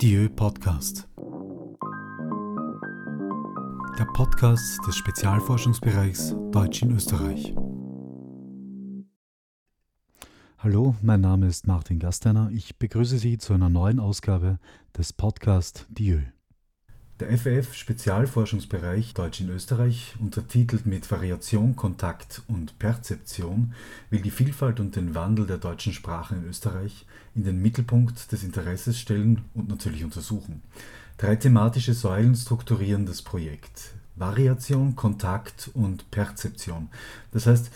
Dieu Podcast. Der Podcast des Spezialforschungsbereichs Deutsch in Österreich. Hallo, mein Name ist Martin Gasteiner. Ich begrüße Sie zu einer neuen Ausgabe des Podcast Dieu. Der FF Spezialforschungsbereich Deutsch in Österreich, untertitelt mit Variation, Kontakt und Perzeption, will die Vielfalt und den Wandel der deutschen Sprache in Österreich in den Mittelpunkt des Interesses stellen und natürlich untersuchen. Drei thematische Säulen strukturieren das Projekt. Variation, Kontakt und Perzeption. Das heißt,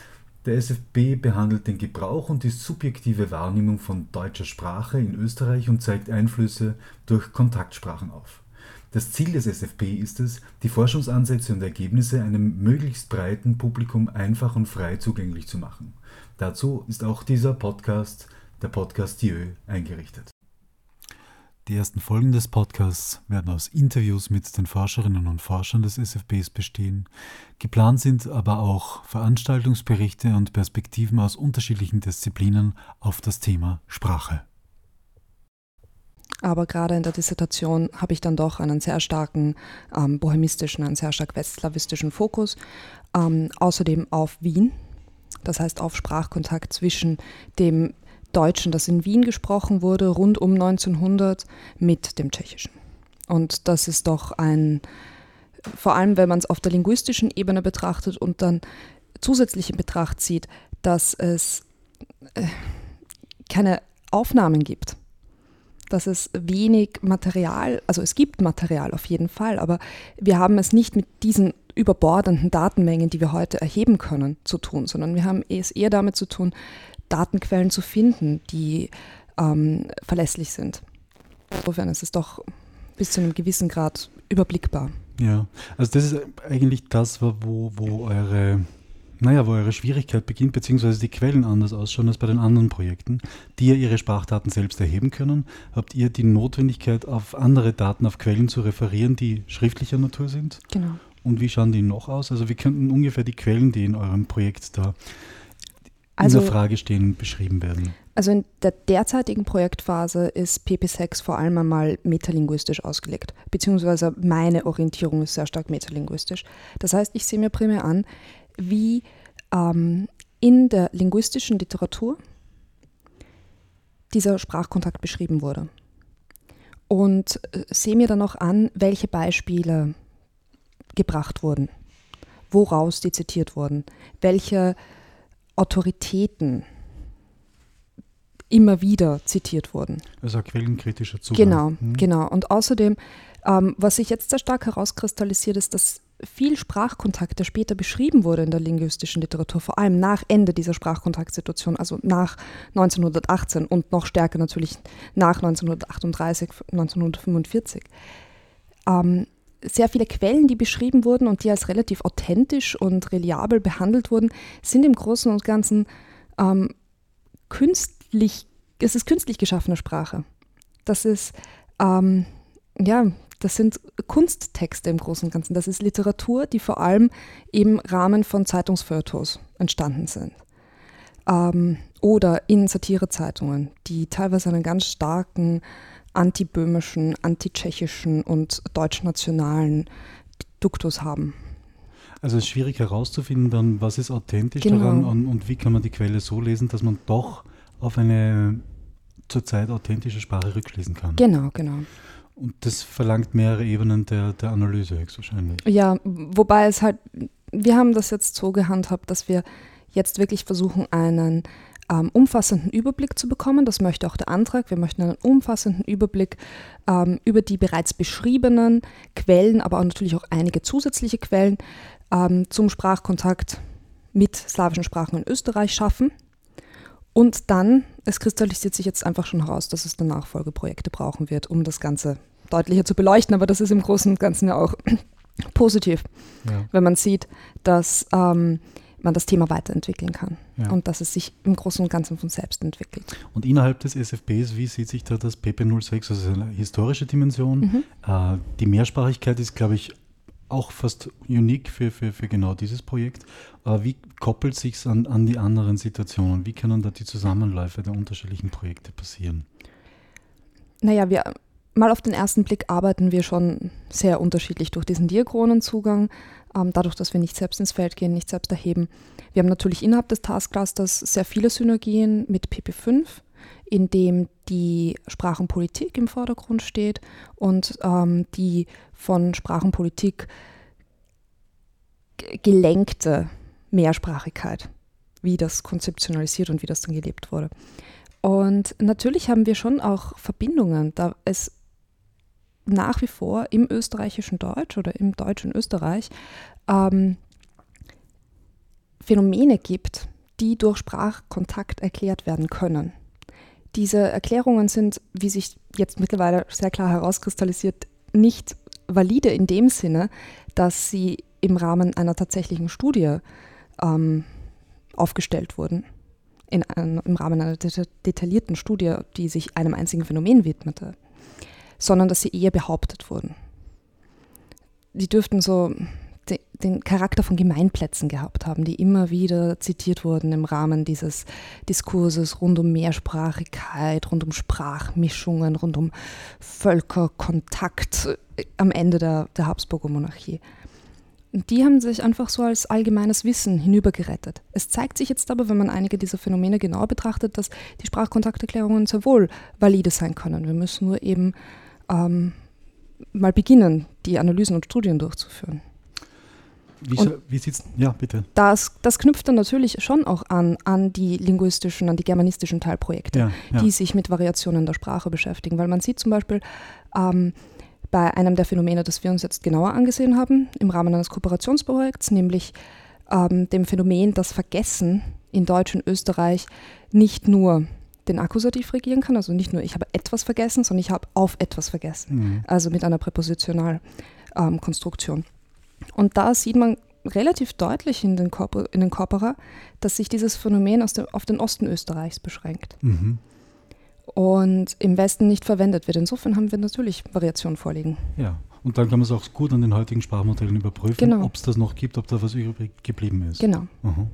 der SFB behandelt den Gebrauch und die subjektive Wahrnehmung von deutscher Sprache in Österreich und zeigt Einflüsse durch Kontaktsprachen auf. Das Ziel des SFP ist es, die Forschungsansätze und Ergebnisse einem möglichst breiten Publikum einfach und frei zugänglich zu machen. Dazu ist auch dieser Podcast, der Podcast Dieu, eingerichtet. Die ersten Folgen des Podcasts werden aus Interviews mit den Forscherinnen und Forschern des SFBs bestehen. Geplant sind aber auch Veranstaltungsberichte und Perspektiven aus unterschiedlichen Disziplinen auf das Thema Sprache. Aber gerade in der Dissertation habe ich dann doch einen sehr starken ähm, bohemistischen, einen sehr stark westslawistischen Fokus. Ähm, außerdem auf Wien, das heißt auf Sprachkontakt zwischen dem Deutschen, das in Wien gesprochen wurde, rund um 1900, mit dem Tschechischen. Und das ist doch ein, vor allem wenn man es auf der linguistischen Ebene betrachtet und dann zusätzlich in Betracht zieht, dass es äh, keine Aufnahmen gibt dass es wenig Material, also es gibt Material auf jeden Fall, aber wir haben es nicht mit diesen überbordenden Datenmengen, die wir heute erheben können, zu tun, sondern wir haben es eher damit zu tun, Datenquellen zu finden, die ähm, verlässlich sind. Insofern ist es doch bis zu einem gewissen Grad überblickbar. Ja, also das ist eigentlich das, wo, wo eure naja, wo eure Schwierigkeit beginnt, beziehungsweise die Quellen anders ausschauen als bei den anderen Projekten, die ja ihre Sprachdaten selbst erheben können, habt ihr die Notwendigkeit, auf andere Daten, auf Quellen zu referieren, die schriftlicher Natur sind? Genau. Und wie schauen die noch aus? Also wie könnten ungefähr die Quellen, die in eurem Projekt da also, in der Frage stehen, beschrieben werden? Also in der derzeitigen Projektphase ist PP6 vor allem einmal metalinguistisch ausgelegt, beziehungsweise meine Orientierung ist sehr stark metalinguistisch. Das heißt, ich sehe mir primär an, wie ähm, in der linguistischen Literatur dieser Sprachkontakt beschrieben wurde. Und äh, sehe mir dann auch an, welche Beispiele gebracht wurden, woraus die zitiert wurden, welche Autoritäten immer wieder zitiert wurden. Also quellenkritischer Zugang. Genau, mhm. genau. Und außerdem, ähm, was sich jetzt sehr stark herauskristallisiert, ist, dass viel Sprachkontakt, der später beschrieben wurde in der linguistischen Literatur, vor allem nach Ende dieser Sprachkontaktsituation, also nach 1918 und noch stärker natürlich nach 1938, 1945, ähm, sehr viele Quellen, die beschrieben wurden und die als relativ authentisch und reliabel behandelt wurden, sind im Großen und Ganzen ähm, künstlich, es ist künstlich geschaffene Sprache. Das ist, ähm, ja, das sind Kunsttexte im Großen und Ganzen. Das ist Literatur, die vor allem im Rahmen von Zeitungsfeuilletons entstanden sind. Ähm, oder in Satirezeitungen, die teilweise einen ganz starken antiböhmischen, antitschechischen und deutschnationalen Duktus haben. Also es ist schwierig herauszufinden, dann, was ist authentisch genau. daran und, und, wie kann man die Quelle so lesen, dass man doch auf eine zurzeit authentische Sprache rückschließen kann. Genau, genau. Und das verlangt mehrere Ebenen der, der Analyse höchstwahrscheinlich. Ja, wobei es halt, wir haben das jetzt so gehandhabt, dass wir jetzt wirklich versuchen, einen ähm, umfassenden Überblick zu bekommen. Das möchte auch der Antrag. Wir möchten einen umfassenden Überblick ähm, über die bereits beschriebenen Quellen, aber auch natürlich auch einige zusätzliche Quellen ähm, zum Sprachkontakt mit slawischen Sprachen in Österreich schaffen. Und dann, es kristallisiert sich jetzt einfach schon heraus, dass es dann Nachfolgeprojekte brauchen wird, um das Ganze deutlicher zu beleuchten. Aber das ist im Großen und Ganzen ja auch positiv, ja. wenn man sieht, dass ähm, man das Thema weiterentwickeln kann ja. und dass es sich im Großen und Ganzen von selbst entwickelt. Und innerhalb des SFBs, wie sieht sich da das PP06, also eine historische Dimension? Mhm. Äh, die Mehrsprachigkeit ist, glaube ich, auch fast unique für, für, für genau dieses Projekt. Aber wie koppelt sich es an, an die anderen Situationen? Wie können da die Zusammenläufe der unterschiedlichen Projekte passieren? Naja, wir mal auf den ersten Blick arbeiten wir schon sehr unterschiedlich durch diesen Diachronenzugang, ähm, dadurch, dass wir nicht selbst ins Feld gehen, nicht selbst erheben. Wir haben natürlich innerhalb des Taskclusters sehr viele Synergien mit PP5, in dem die Sprachenpolitik im Vordergrund steht und ähm, die von Sprachenpolitik gelenkte Mehrsprachigkeit, wie das konzeptionalisiert und wie das dann gelebt wurde. Und natürlich haben wir schon auch Verbindungen, da es nach wie vor im österreichischen Deutsch oder im deutschen Österreich ähm, Phänomene gibt, die durch Sprachkontakt erklärt werden können. Diese Erklärungen sind, wie sich jetzt mittlerweile sehr klar herauskristallisiert, nicht valide in dem Sinne, dass sie im Rahmen einer tatsächlichen Studie ähm, aufgestellt wurden. In, Im Rahmen einer detaillierten Studie, die sich einem einzigen Phänomen widmete sondern dass sie eher behauptet wurden. Die dürften so den Charakter von Gemeinplätzen gehabt haben, die immer wieder zitiert wurden im Rahmen dieses Diskurses rund um Mehrsprachigkeit, rund um Sprachmischungen, rund um Völkerkontakt äh, am Ende der, der Habsburger Monarchie. Und die haben sich einfach so als allgemeines Wissen hinübergerettet. Es zeigt sich jetzt aber, wenn man einige dieser Phänomene genauer betrachtet, dass die Sprachkontakterklärungen sehr wohl valide sein können. Wir müssen nur eben ähm, mal beginnen, die Analysen und Studien durchzuführen. Wie, wie sieht's? Ja, bitte. Das, das knüpft dann natürlich schon auch an, an die linguistischen, an die germanistischen Teilprojekte, ja, ja. die sich mit Variationen der Sprache beschäftigen. Weil man sieht zum Beispiel ähm, bei einem der Phänomene, das wir uns jetzt genauer angesehen haben, im Rahmen eines Kooperationsprojekts, nämlich ähm, dem Phänomen, dass Vergessen in Deutsch und Österreich nicht nur den Akkusativ regieren kann. Also nicht nur ich habe etwas vergessen, sondern ich habe auf etwas vergessen. Mhm. Also mit einer Präpositionalkonstruktion. Ähm, und da sieht man relativ deutlich in den, Korpor in den Corpora, dass sich dieses Phänomen dem, auf den Osten Österreichs beschränkt. Mhm. Und im Westen nicht verwendet wird. Insofern haben wir natürlich Variationen vorliegen. Ja, und dann kann man es auch gut an den heutigen Sprachmodellen überprüfen, genau. ob es das noch gibt, ob da was übrig geblieben ist. Genau. Mhm.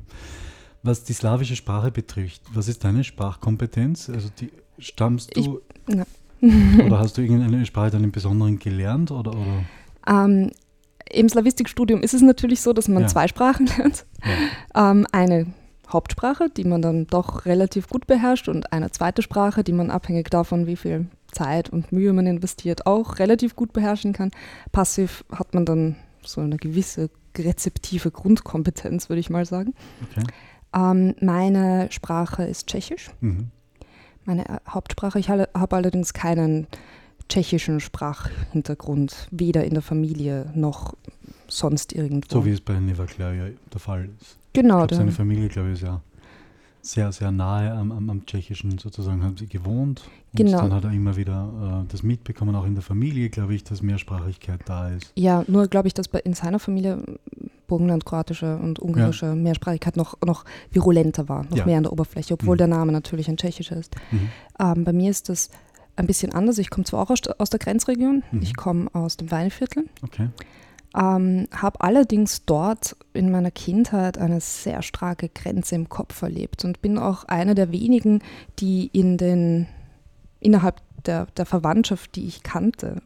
Was die slawische Sprache betrifft, was ist deine Sprachkompetenz? Also die, stammst du ich, oder hast du irgendeine Sprache dann im Besonderen gelernt? Oder, oder? Ähm, Im Slavistikstudium ist es natürlich so, dass man ja. zwei Sprachen lernt. Ja. Ähm, eine Hauptsprache, die man dann doch relativ gut beherrscht und eine zweite Sprache, die man abhängig davon, wie viel Zeit und Mühe man investiert, auch relativ gut beherrschen kann. Passiv hat man dann so eine gewisse rezeptive Grundkompetenz, würde ich mal sagen. Okay. Ähm, meine Sprache ist Tschechisch. Mhm. Meine äh, Hauptsprache. Ich habe allerdings keinen tschechischen Sprachhintergrund, weder in der Familie noch sonst irgendwo. So wie es bei Neva Claire der Fall ist. Genau. Ich glaub, seine Familie, glaube ich, ist ja sehr, sehr nahe am, am, am Tschechischen sozusagen haben sie gewohnt. Und genau. dann hat er immer wieder äh, das mitbekommen, auch in der Familie, glaube ich, dass Mehrsprachigkeit da ist. Ja, nur glaube ich, dass bei, in seiner Familie burgenlandkroatische und ungarische ja. Mehrsprachigkeit noch, noch virulenter war, noch ja. mehr an der Oberfläche, obwohl mhm. der Name natürlich ein tschechischer ist. Mhm. Ähm, bei mir ist das ein bisschen anders. Ich komme zwar auch aus, aus der Grenzregion, mhm. ich komme aus dem Weinviertel. Okay. Ähm, habe allerdings dort in meiner Kindheit eine sehr starke Grenze im Kopf erlebt und bin auch eine der wenigen, die in den, innerhalb der, der Verwandtschaft, die ich kannte,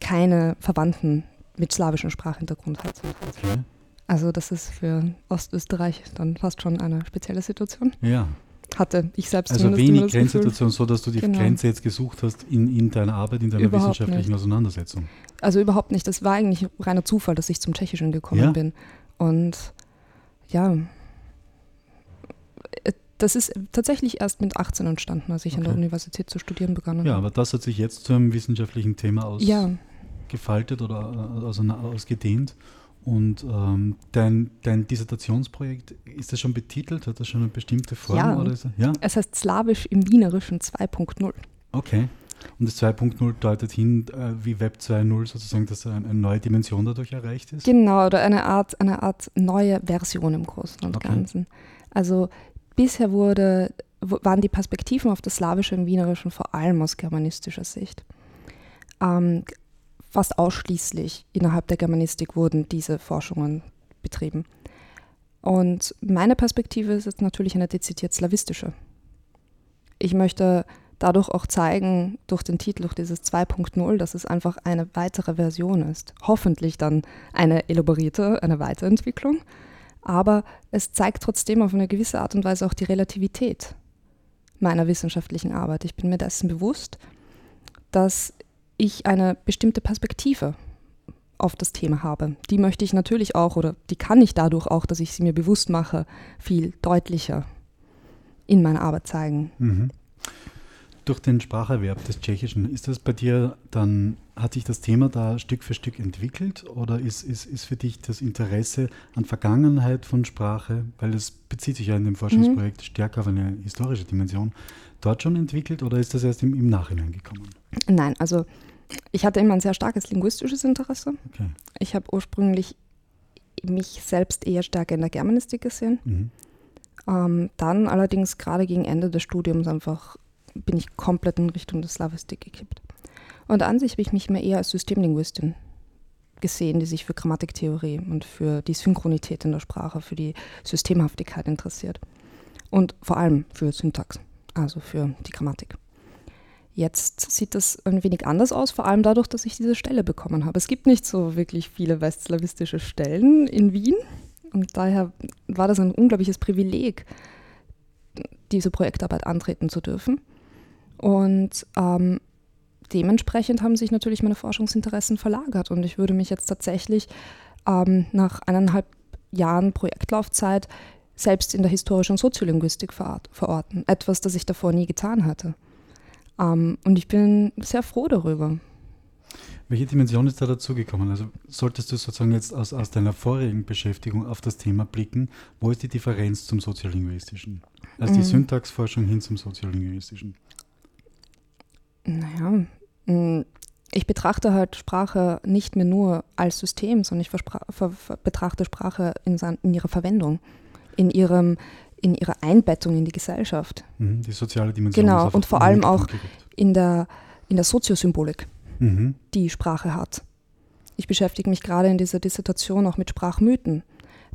keine Verwandten mit slawischem Sprachhintergrund hat. Okay. Also das ist für Ostösterreich dann fast schon eine spezielle Situation. Ja. Hatte ich selbst Also wenig Grenzsituation, so dass du die genau. Grenze jetzt gesucht hast in, in deiner Arbeit, in deiner überhaupt wissenschaftlichen nicht. Auseinandersetzung. Also überhaupt nicht. Das war eigentlich reiner Zufall, dass ich zum Tschechischen gekommen ja? bin. Und ja, äh, das ist tatsächlich erst mit 18 entstanden, als ich okay. an der Universität zu studieren begonnen habe. Ja, aber das hat sich jetzt zu einem wissenschaftlichen Thema aus. Ja, oder äh, also ausgedehnt. Und ähm, dein, dein Dissertationsprojekt, ist das schon betitelt? Hat das schon eine bestimmte Form? Ja, oder ist, ja? es heißt Slawisch im Wienerischen 2.0. Okay. Und das 2.0 deutet hin, äh, wie Web 2.0 sozusagen, dass eine neue Dimension dadurch erreicht ist? Genau, oder eine Art, eine Art neue Version im Großen und okay. Ganzen. Also bisher wurde, waren die Perspektiven auf das Slawische im Wienerischen vor allem aus germanistischer Sicht. Ähm, fast ausschließlich innerhalb der Germanistik wurden diese Forschungen betrieben. Und meine Perspektive ist jetzt natürlich eine dezidiert slawistische. Ich möchte dadurch auch zeigen, durch den Titel, durch dieses 2.0, dass es einfach eine weitere Version ist. Hoffentlich dann eine elaborierte, eine Weiterentwicklung. Aber es zeigt trotzdem auf eine gewisse Art und Weise auch die Relativität meiner wissenschaftlichen Arbeit. Ich bin mir dessen bewusst, dass ich eine bestimmte Perspektive auf das Thema habe. Die möchte ich natürlich auch, oder die kann ich dadurch auch, dass ich sie mir bewusst mache, viel deutlicher in meiner Arbeit zeigen. Mhm. Durch den Spracherwerb des Tschechischen, ist das bei dir dann, hat sich das Thema da Stück für Stück entwickelt oder ist, ist, ist für dich das Interesse an Vergangenheit von Sprache, weil es bezieht sich ja in dem Forschungsprojekt mhm. stärker auf eine historische Dimension, dort schon entwickelt oder ist das erst im, im Nachhinein gekommen? Nein, also ich hatte immer ein sehr starkes linguistisches Interesse. Okay. Ich habe ursprünglich mich selbst eher stärker in der Germanistik gesehen. Mhm. Ähm, dann allerdings gerade gegen Ende des Studiums einfach bin ich komplett in Richtung der Slavistik gekippt. Und an sich habe ich mich immer eher als Systemlinguistin gesehen, die sich für Grammatiktheorie und für die Synchronität in der Sprache, für die Systemhaftigkeit interessiert. Und vor allem für Syntax, also für die Grammatik. Jetzt sieht das ein wenig anders aus, vor allem dadurch, dass ich diese Stelle bekommen habe. Es gibt nicht so wirklich viele westslawistische Stellen in Wien und daher war das ein unglaubliches Privileg, diese Projektarbeit antreten zu dürfen. Und ähm, dementsprechend haben sich natürlich meine Forschungsinteressen verlagert und ich würde mich jetzt tatsächlich ähm, nach eineinhalb Jahren Projektlaufzeit selbst in der historischen Soziolinguistik verorten. Etwas, das ich davor nie getan hatte. Ähm, und ich bin sehr froh darüber. Welche Dimension ist da dazugekommen? Also solltest du sozusagen jetzt aus, aus deiner vorigen Beschäftigung auf das Thema blicken, wo ist die Differenz zum Soziolinguistischen? Also die mhm. Syntaxforschung hin zum Soziolinguistischen. Naja, mm, ich betrachte halt Sprache nicht mehr nur als System, sondern ich betrachte Sprache in, in, ihrer Verwendung, in, ihrem, in ihrer Einbettung in die Gesellschaft. Mhm, die soziale Dimension. Genau, und vor allem auch in der, in der Soziosymbolik, mhm. die Sprache hat. Ich beschäftige mich gerade in dieser Dissertation auch mit Sprachmythen,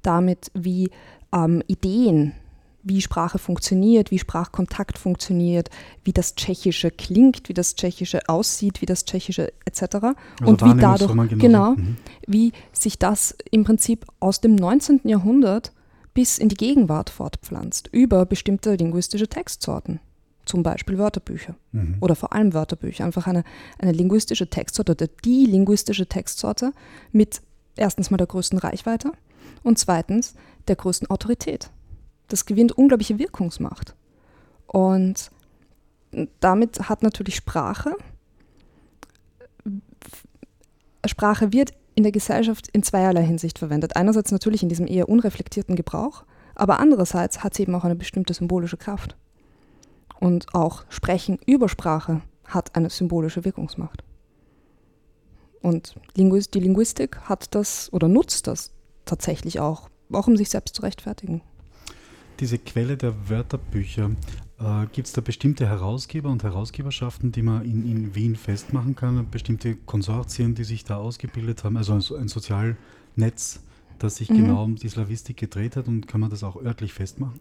damit, wie ähm, Ideen wie Sprache funktioniert, wie Sprachkontakt funktioniert, wie das Tschechische klingt, wie das Tschechische aussieht, wie das Tschechische etc. Also und wie dadurch, genau, mhm. wie sich das im Prinzip aus dem 19. Jahrhundert bis in die Gegenwart fortpflanzt, über bestimmte linguistische Textsorten. Zum Beispiel Wörterbücher mhm. oder vor allem Wörterbücher. Einfach eine, eine linguistische Textsorte oder die linguistische Textsorte mit erstens mal der größten Reichweite und zweitens der größten Autorität das gewinnt unglaubliche Wirkungsmacht. Und damit hat natürlich Sprache, Sprache wird in der Gesellschaft in zweierlei Hinsicht verwendet. Einerseits natürlich in diesem eher unreflektierten Gebrauch, aber andererseits hat sie eben auch eine bestimmte symbolische Kraft. Und auch Sprechen über Sprache hat eine symbolische Wirkungsmacht. Und die Linguistik hat das oder nutzt das tatsächlich auch, auch um sich selbst zu rechtfertigen diese Quelle der Wörterbücher, äh, gibt es da bestimmte Herausgeber und Herausgeberschaften, die man in, in Wien festmachen kann? Bestimmte Konsortien, die sich da ausgebildet haben? Also ein, ein Sozialnetz, das sich mhm. genau um die Slavistik gedreht hat und kann man das auch örtlich festmachen?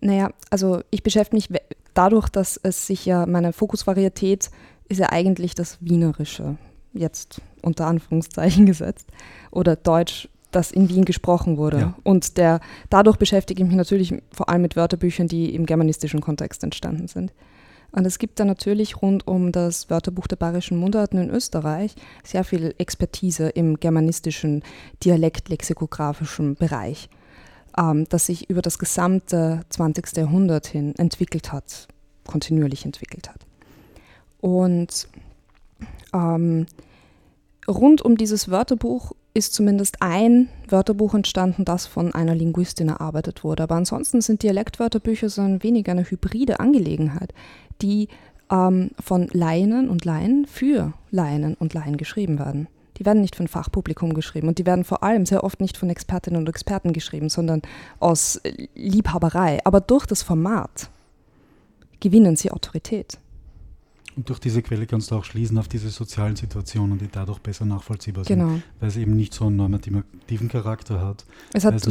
Naja, also ich beschäftige mich dadurch, dass es sich ja, meine Fokusvarietät ist ja eigentlich das Wienerische, jetzt unter Anführungszeichen gesetzt, oder Deutsch das in Wien gesprochen wurde. Ja. Und der, dadurch beschäftige ich mich natürlich vor allem mit Wörterbüchern, die im germanistischen Kontext entstanden sind. Und es gibt da natürlich rund um das Wörterbuch der bayerischen Mundarten in Österreich sehr viel Expertise im germanistischen, dialektlexikografischen Bereich, ähm, das sich über das gesamte 20. Jahrhundert hin entwickelt hat, kontinuierlich entwickelt hat. Und ähm, rund um dieses Wörterbuch ist zumindest ein Wörterbuch entstanden, das von einer Linguistin erarbeitet wurde. Aber ansonsten sind Dialektwörterbücher so ein wenig eine hybride Angelegenheit, die ähm, von Laien und Laien für Laien und Laien geschrieben werden. Die werden nicht von Fachpublikum geschrieben und die werden vor allem sehr oft nicht von Expertinnen und Experten geschrieben, sondern aus Liebhaberei. Aber durch das Format gewinnen sie Autorität. Und durch diese Quelle kannst du auch schließen auf diese sozialen Situationen, die dadurch besser nachvollziehbar sind, Genau. weil es eben nicht so einen normativen Charakter hat. Es hat, es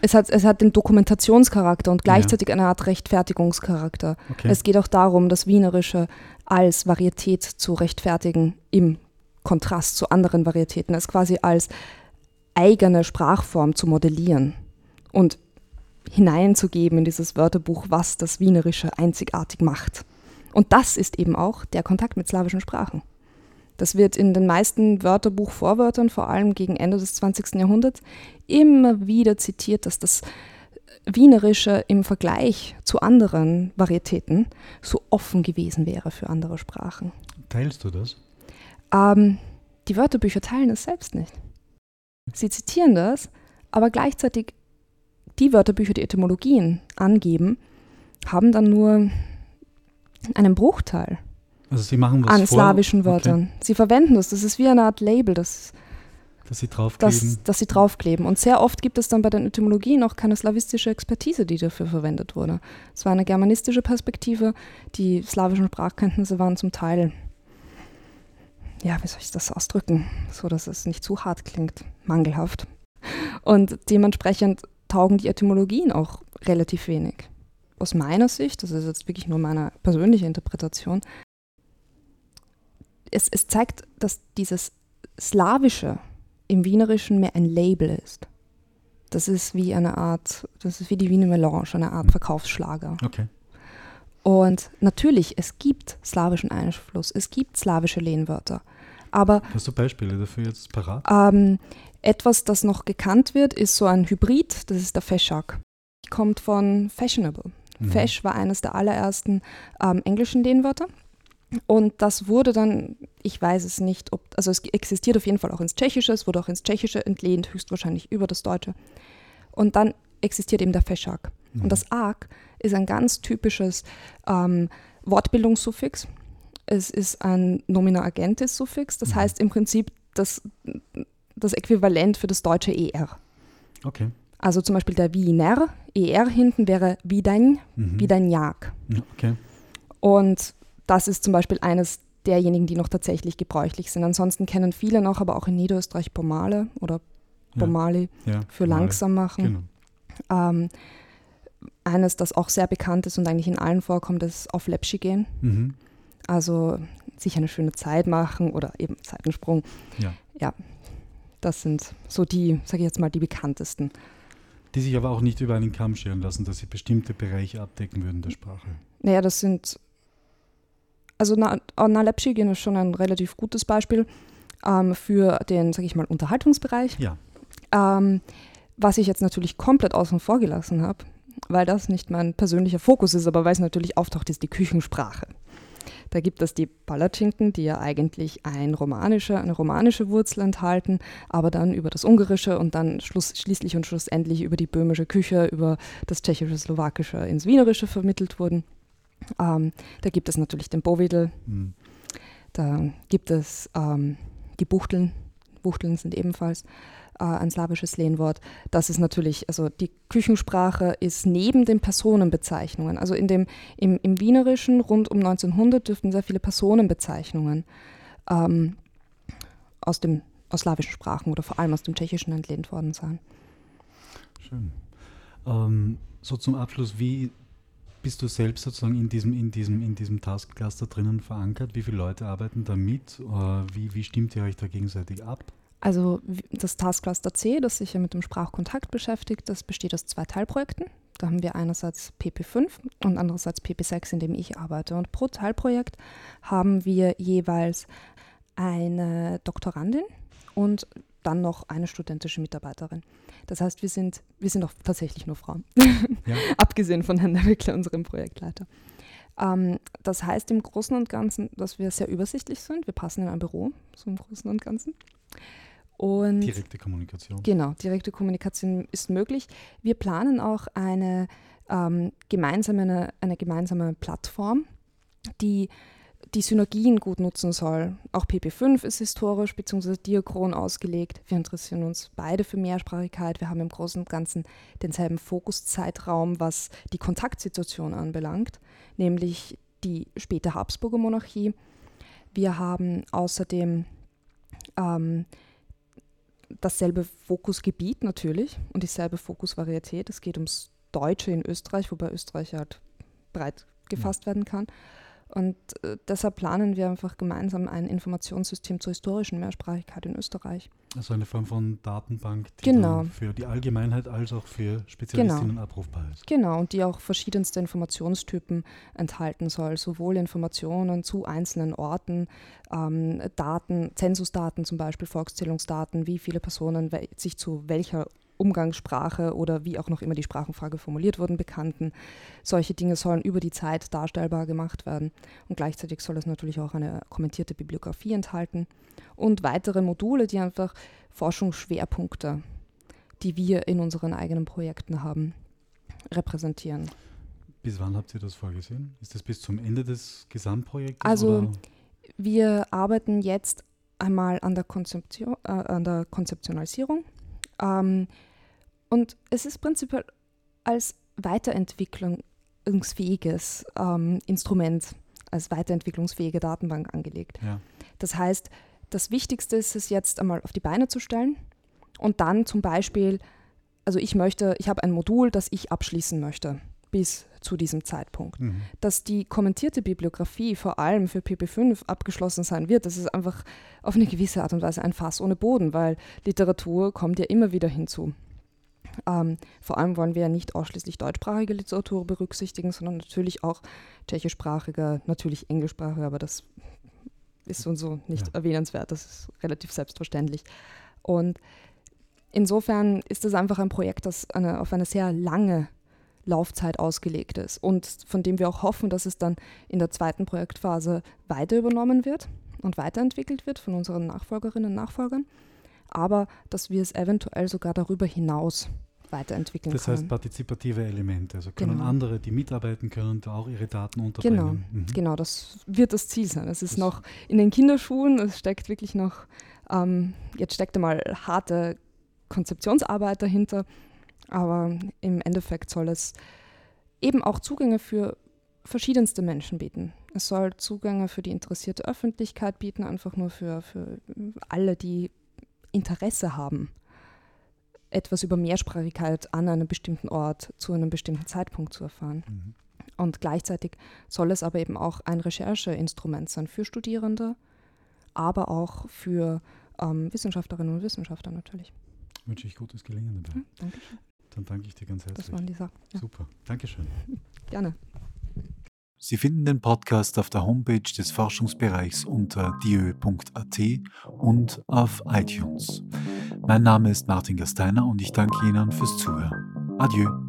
es, hat, es hat den Dokumentationscharakter und gleichzeitig eine Art Rechtfertigungscharakter. okay. Es geht auch darum, das Wienerische als Varietät zu rechtfertigen im Kontrast zu anderen Varietäten, es quasi als eigene Sprachform zu modellieren und hineinzugeben in dieses Wörterbuch, was das Wienerische einzigartig macht. Und das ist eben auch der Kontakt mit slawischen Sprachen. Das wird in den meisten Wörterbuchvorwörtern, vor allem gegen Ende des 20. Jahrhunderts, immer wieder zitiert, dass das Wienerische im Vergleich zu anderen Varietäten so offen gewesen wäre für andere Sprachen. Teilst du das? Ähm, die Wörterbücher teilen es selbst nicht. Sie zitieren das, aber gleichzeitig die Wörterbücher, die Etymologien angeben, haben dann nur einen Bruchteil Also sie machen was an vor, slawischen okay, Wörtern. Sie verwenden das. Das ist wie eine Art Label, das, dass sie draufkleben. das, das sie draufkleben. Und sehr oft gibt es dann bei den Etymologien auch keine slawistische Expertise, die dafür verwendet wurde. Es war eine germanistische Perspektive. Die slawischen Sprachkenntnisse waren zum Teil, ja, wie soll ich das ausdrücken, so dass es nicht zu hart klingt, mangelhaft. Und dementsprechend taugen die Etymologien auch relativ wenig. Aus meiner Sicht, das ist jetzt wirklich nur meine persönliche Interpretation, es, es zeigt, dass dieses Slawische im Wienerischen mehr ein Label ist. Das ist wie eine Art, das ist wie die Wiener Melange, eine Art Verkaufsschlager. okay. Und natürlich, es gibt slawischen Einfluss, es gibt slawische Lehnwörter. Aber Hast du Beispiele dafür jetzt parat? ähm, etwas, das noch gekannt wird, ist so ein Hybrid, das ist der Feshak. Kommt von fashionable. Mhm. Fesch war eines der allerersten ähm, englischen Lehnwörter. Und das wurde dann, ich weiß es nicht, ob, also es existiert auf jeden Fall auch ins Tschechische, es wurde auch ins Tschechische entlehnt, höchstwahrscheinlich über das Deutsche. Und dann existiert eben der Feshak. Mhm. Und das Ak ist ein ganz typisches ähm, Wortbildungssuffix. Es ist ein Nomina Agentis Suffix, das Mhm. heißt im Prinzip das, das Äquivalent für das deutsche ER. Okay. Also zum Beispiel der Wiener, ER hinten wäre Wiedein, Mhm. Wiedeinjak. Ja, okay. Und das ist zum Beispiel eines derjenigen, die noch tatsächlich gebräuchlich sind. Ansonsten kennen viele noch, aber auch in Niederösterreich Bomale oder Ja. Bomali Ja, für mal. langsam machen. Genau. Ähm, eines, das auch sehr bekannt ist und eigentlich in allen vorkommt, ist auf Lepschi gehen. Mhm. Also sich eine schöne Zeit machen oder eben Zeitensprung. Ja. Ja, das sind so die, sage ich jetzt mal, die bekanntesten. Die sich aber auch nicht über einen Kamm scheren lassen, dass sie bestimmte Bereiche abdecken würden der Sprache. Naja, das sind, also Na, Na Lepschi gehen ist schon ein relativ gutes Beispiel ähm, für den, sage ich mal, Unterhaltungsbereich. Ja. Ähm, was ich jetzt natürlich komplett außen vor gelassen habe, weil das nicht mein persönlicher Fokus ist, aber weil es natürlich auftaucht, ist die Küchensprache. Da gibt es die Palatschinken, die ja eigentlich ein romanische, eine romanische Wurzel enthalten, aber dann über das Ungarische und dann schluss, schließlich und schlussendlich über die böhmische Küche, über das tschechische, slowakische ins Wienerische vermittelt wurden. Ähm, da gibt es natürlich den Bovidel, Mhm. da gibt es ähm, die Buchteln. Buchteln sind ebenfalls äh, ein slawisches Lehnwort. Das ist natürlich, also die Küchensprache ist neben den Personenbezeichnungen, also in dem, im, im Wienerischen rund um 1900 dürften sehr viele Personenbezeichnungen ähm, aus, dem, aus slawischen Sprachen oder vor allem aus dem Tschechischen entlehnt worden sein. Schön. Ähm, so zum Abschluss, wie bist du selbst sozusagen in diesem, in diesem, in diesem Taskcluster drinnen verankert? Wie viele Leute arbeiten da mit? Äh, wie, wie stimmt ihr euch da gegenseitig ab? Also das Taskcluster C, das sich ja mit dem Sprachkontakt beschäftigt, das besteht aus zwei Teilprojekten. Da haben wir einerseits PP5 und andererseits PP6, in dem ich arbeite. Und pro Teilprojekt haben wir jeweils eine Doktorandin und dann noch eine studentische Mitarbeiterin. Das heißt, wir sind, wir sind auch tatsächlich nur Frauen, Ja. abgesehen von Herrn Wickler, unserem Projektleiter. Ähm, das heißt im Großen und Ganzen, dass wir sehr übersichtlich sind. Wir passen in ein Büro, so im Großen und Ganzen. Und Direkte Kommunikation. Genau, direkte Kommunikation ist möglich. Wir planen auch eine, ähm, gemeinsame, eine, eine gemeinsame Plattform, die die Synergien gut nutzen soll. Auch PP5 ist historisch bzw. diachron ausgelegt. Wir interessieren uns beide für Mehrsprachigkeit. Wir haben im Großen und Ganzen denselben Fokuszeitraum, was die Kontaktsituation anbelangt, nämlich die späte Habsburger Monarchie. Wir haben außerdem ähm, dasselbe Fokusgebiet natürlich und dieselbe Fokusvarietät. Es geht ums Deutsche in Österreich, wobei Österreich halt breit gefasst ja. werden kann. Und äh, deshalb planen wir einfach gemeinsam ein Informationssystem zur historischen Mehrsprachigkeit in Österreich. Also eine Form von Datenbank, die genau. für die Allgemeinheit als auch für Spezialistinnen genau. abrufbar ist. Genau, und die auch verschiedenste Informationstypen enthalten soll, sowohl Informationen zu einzelnen Orten, ähm, Daten, Zensusdaten zum Beispiel, Volkszählungsdaten, wie viele Personen sich zu welcher Umgangssprache oder wie auch noch immer die Sprachenfrage formuliert wurden, bekannten. Solche Dinge sollen über die Zeit darstellbar gemacht werden. Und gleichzeitig soll es natürlich auch eine kommentierte Bibliografie enthalten und weitere Module, die einfach Forschungsschwerpunkte, die wir in unseren eigenen Projekten haben, repräsentieren. Bis wann habt ihr das vorgesehen? Ist das bis zum Ende des Gesamtprojektes? Also oder? wir arbeiten jetzt einmal an der, Konzeption, äh, an der Konzeptionalisierung ähm, und es ist prinzipiell als weiterentwicklungsfähiges ähm, Instrument, als weiterentwicklungsfähige Datenbank angelegt. Ja. Das heißt, das Wichtigste ist es jetzt einmal auf die Beine zu stellen und dann zum Beispiel, also ich möchte, ich habe ein Modul, das ich abschließen möchte bis zu diesem Zeitpunkt. Mhm. Dass die kommentierte Bibliografie vor allem für PP5 abgeschlossen sein wird, das ist einfach auf eine gewisse Art und Weise ein Fass ohne Boden, weil Literatur kommt ja immer wieder hinzu. Ähm, vor allem wollen wir ja nicht ausschließlich deutschsprachige Literatur berücksichtigen, sondern natürlich auch tschechischsprachige, natürlich englischsprachige, aber das ist so und so nicht ja. erwähnenswert, das ist relativ selbstverständlich. Und insofern ist das einfach ein Projekt, das eine, auf eine sehr lange Laufzeit ausgelegt ist und von dem wir auch hoffen, dass es dann in der zweiten Projektphase weiter übernommen wird und weiterentwickelt wird von unseren Nachfolgerinnen und Nachfolgern, aber dass wir es eventuell sogar darüber hinaus weiterentwickeln das können. Das heißt partizipative Elemente, also können genau. andere, die mitarbeiten können, da auch ihre Daten unterbringen. Genau, mhm. genau, das wird das Ziel sein. Es ist das noch in den Kinderschuhen, es steckt wirklich noch, ähm, jetzt steckt einmal harte Konzeptionsarbeit dahinter, aber im Endeffekt soll es eben auch Zugänge für verschiedenste Menschen bieten. Es soll Zugänge für die interessierte Öffentlichkeit bieten, einfach nur für, für alle, die Interesse haben, etwas über Mehrsprachigkeit an einem bestimmten Ort zu einem bestimmten Zeitpunkt zu erfahren. Mhm. Und gleichzeitig soll es aber eben auch ein Rechercheinstrument sein für Studierende, aber auch für ähm, Wissenschaftlerinnen und Wissenschaftler natürlich. Wünsche ich gutes Gelingen dabei. Ja, danke. Dann danke ich dir ganz herzlich. Das waren die Sachen. Ja. Super. Dankeschön. Gerne. Sie finden den Podcast auf der Homepage des Forschungsbereichs unter diö.at und auf iTunes. Mein Name ist Martin Gasteiner und ich danke Ihnen fürs Zuhören. Adieu.